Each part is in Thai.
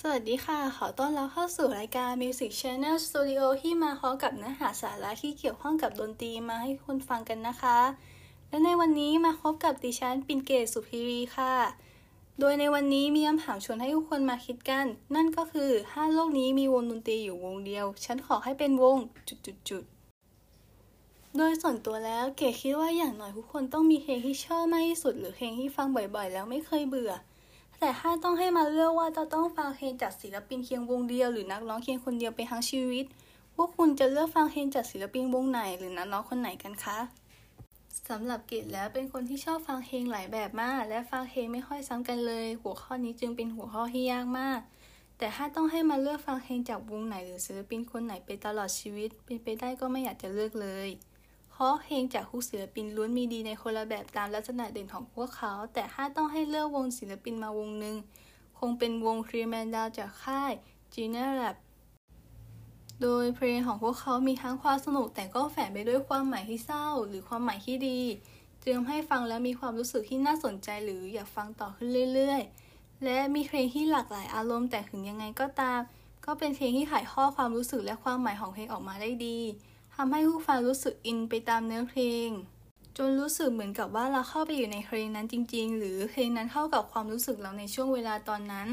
สวัสดีค่ะ ขอต้อนรับเข้าสู่รายการ Music Channel Studio ที่มาพร้อมกับเนื้อหาสาระที่เกี่ยวข้องกับดนตรีมาให้คุณฟังกันนะคะ และในวันนี้มาพบกับดิฉันปินเกตสุพีรีค่ะ โดยในวันนี้มีคำถามชวนให้ทุกคนมาคิดกัน นั่นก็คือถ้าโลกนี้มีวงดนตรีอยู่วงเดียว ฉันขอให้เป็นวงจุดๆโดยส่วนตัวแล้วเกดคิดว่าอย่างน้อยทุกคนต้องมีเพลงที่ชอบมากที่สุด หรือเพลงที่ฟังบ่อยๆ แล้วไม่เคยเบื่อ แต่ถ้าต้องให้มาเลือกว่าจะต้องฟังเพลงจากศิลปินเพียงวงเดียวหรือนักร้องเพียงคนเดียวไปทั้งชีวิตพวกคุณจะเลือกฟังเพลงจากศิลปินวงไหนหรือนักร้องคนไหนกันคะสำหรับเกดแล้วเป็นคนที่ชอบฟังเพลงหลายแบบมาก และฟังเพลงไม่ค่อยซ้ำกันเลย หัวข้อนี้จึงเป็นหัวข้อที่ยากมาก แต่ถ้าต้องให้มาเลือกฟังเพลงจากวงไหนหรือศิลปินคนไหนไปตลอดชีวิต เป็นไปได้ก็ไม่อยากจะเลือกเลย เพราะเพลงจากผู้ศิลปินล้วนมีดีในคนละแบบตามลักษณะเด่นของพวกเขา แต่ถ้าต้องให้เลือกวงศิลปินมาวงหนึ่งคงเป็นวงครีแมนดาวจากค่าย g e n e r a p โดยเพลงของพวกเขามีทั้งความสนุกแต่ก็แฝงไปด้วยความหมายที่เศร้า หรือความหมายที่ดีจึงให้ฟังแล้วมีความรู้สึกที่น่าสนใจหรืออยากฟังต่อขึ้นเรื่อยๆ และมีเพลงที่หลากหลายอารมณ์แต่ถึงยังไงก็ตาม ก็เป็นเพลงที่ถ่ายทอดความรู้สึกและความหมายของเพลงออกมาได้ดี ทำให้ผู้ฟังรู้สึกอินไปตามเนื้อเพลง จนรู้สึกเหมือนกับว่าเราเข้าไปอยู่ในเพลงนั้นจริง ๆ หรือเพลงนั้นเข้ากับความรู้สึกเราในช่วงเวลาตอนนั้น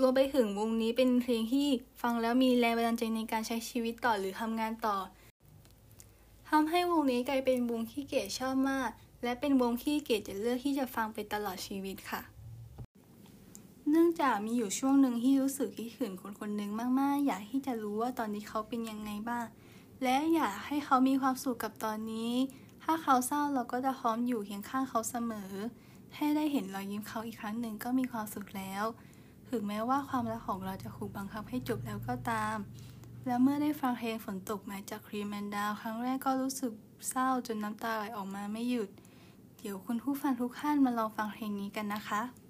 รวมไปถึงวงนี้เป็นเพลงที่ฟังแล้วมีแรงบันดาลใจในการใช้ชีวิตต่อหรือทำงานต่อทำให้วงนี้กลายเป็นวงที่เก๋ชอบมาก และเป็นวงที่เก๋จะเลือกที่จะฟังไปตลอดชีวิตค่ะ เนื่องจากมีอยู่ช่วงหนึ่งที่รู้สึกคิดถึงคนคนหนึ่งมากๆ อยากที่จะรู้ว่าตอนนี้เขาเป็นยังไงบ้าง และอยากให้เขามีความสุขกับตอนนี้ ถ้าเขาเศร้าเราก็จะพร้อมอยู่เคียงข้างเขาเสมอ ให้ได้เห็นรอยยิ้มเขาอีกครั้งหนึ่งก็มีความสุขแล้ว ถึงแม้ว่าความรักของเราจะถูกบังคับให้จบแล้วก็ตาม และเมื่อได้ฟังเพลงฝนตกมาจากครีมแมนดาวครั้งแรกก็รู้สึกเศร้าจนน้ำตาไหลออกมาไม่หยุด เดี๋ยวคุณผู้ฟังทุกท่านมาลองฟังเพลงนี้กันนะคะ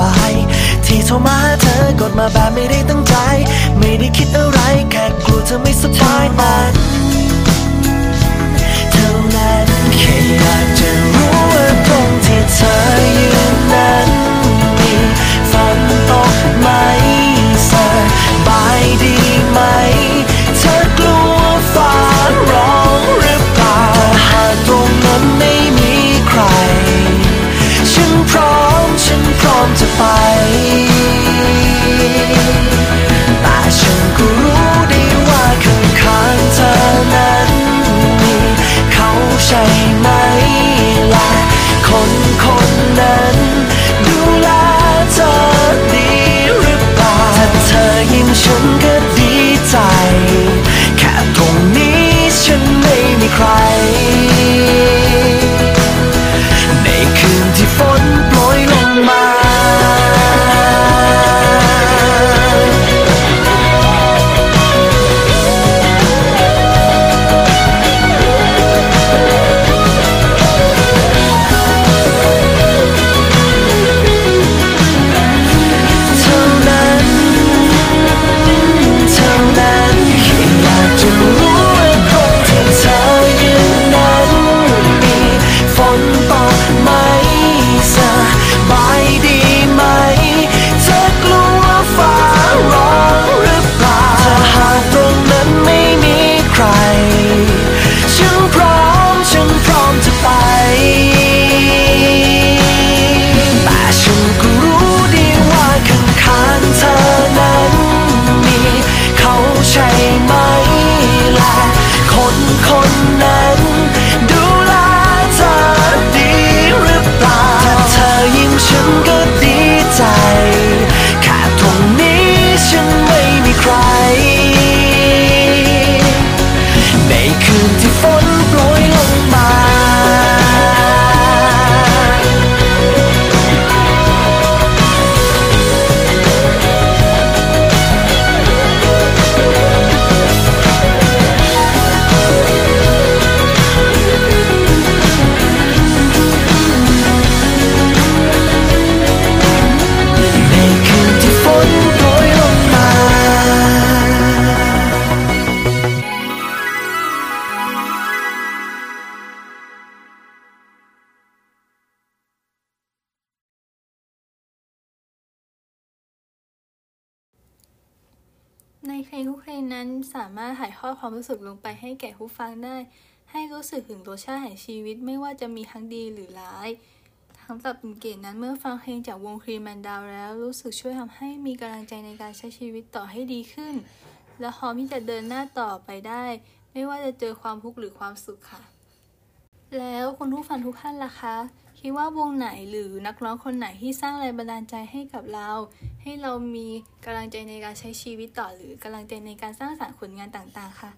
บาย ที่โทรมาหาเธอกดมาแบบไม่ได้ตั้งใจ ไม่ได้คิดอะไร แค่กลัวเธอไม่สบายมันเท่านั้นแค่อยากจะรู้ว่าตรงที่เธอยืนนั้น พ ในเพลงทุกเพลงนั้นสามารถถ่ายทอดความรู้สึกลงไปให้แก่ผู้ฟังได้ ให้รู้สึกถึงรสชาติแห่งชีวิตไม่ว่าจะมีทั้งดีหรือร้ายทั้งตับปินเกตนั้นเมื่อฟังเพลงจากวงครีแมนดาวแล้วรู้สึกช่วยทำให้มีกำลังใจในการใช้ชีวิตต่อให้ดีขึ้น และพร้อมที่จะเดินหน้าต่อไปได้ ไม่ว่าจะเจอความทุกข์หรือความสุขค่ะ แล้วคุณผู้ฟังทุกท่านล่ะคะ คิดว่าวงไหนหรือนักร้องคนไหนที่สร้างแรงบันดาลใจให้กับเรา ให้เรามีกำลังใจในการใช้ชีวิตต่อ หรือกำลังใจในการสร้างสรรค์ผลงานต่างๆ ค่ะ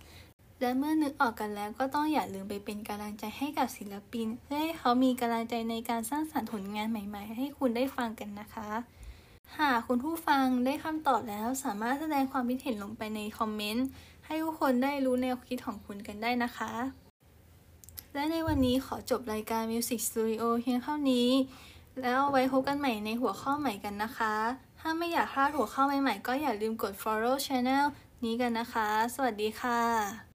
และเมื่อนึกออกกันแล้วก็ต้องอย่าลืมไปเป็นกำลังใจให้กับศิลปิน เพื่อให้เขามีกำลังใจในการสร้างสรรค์ผลงานใหม่ ๆ ให้คุณได้ฟังกันนะคะ หากคุณผู้ฟังได้คำตอบแล้วสามารถแสดงความคิดเห็นลงไปในคอมเมนต์ให้ทุกคนได้รู้แนวคิดของคุณกันได้นะคะ และในวันนี้ขอจบรายการ Music Studio เพียงเท่านี้ แล้วไว้พบกันใหม่ในหัวข้อใหม่กันนะคะ ถ้าไม่อยากพลาดหัวข้อใหม่ๆ ก็อย่าลืมกด follow channel นี้กันนะคะ สวัสดีค่ะ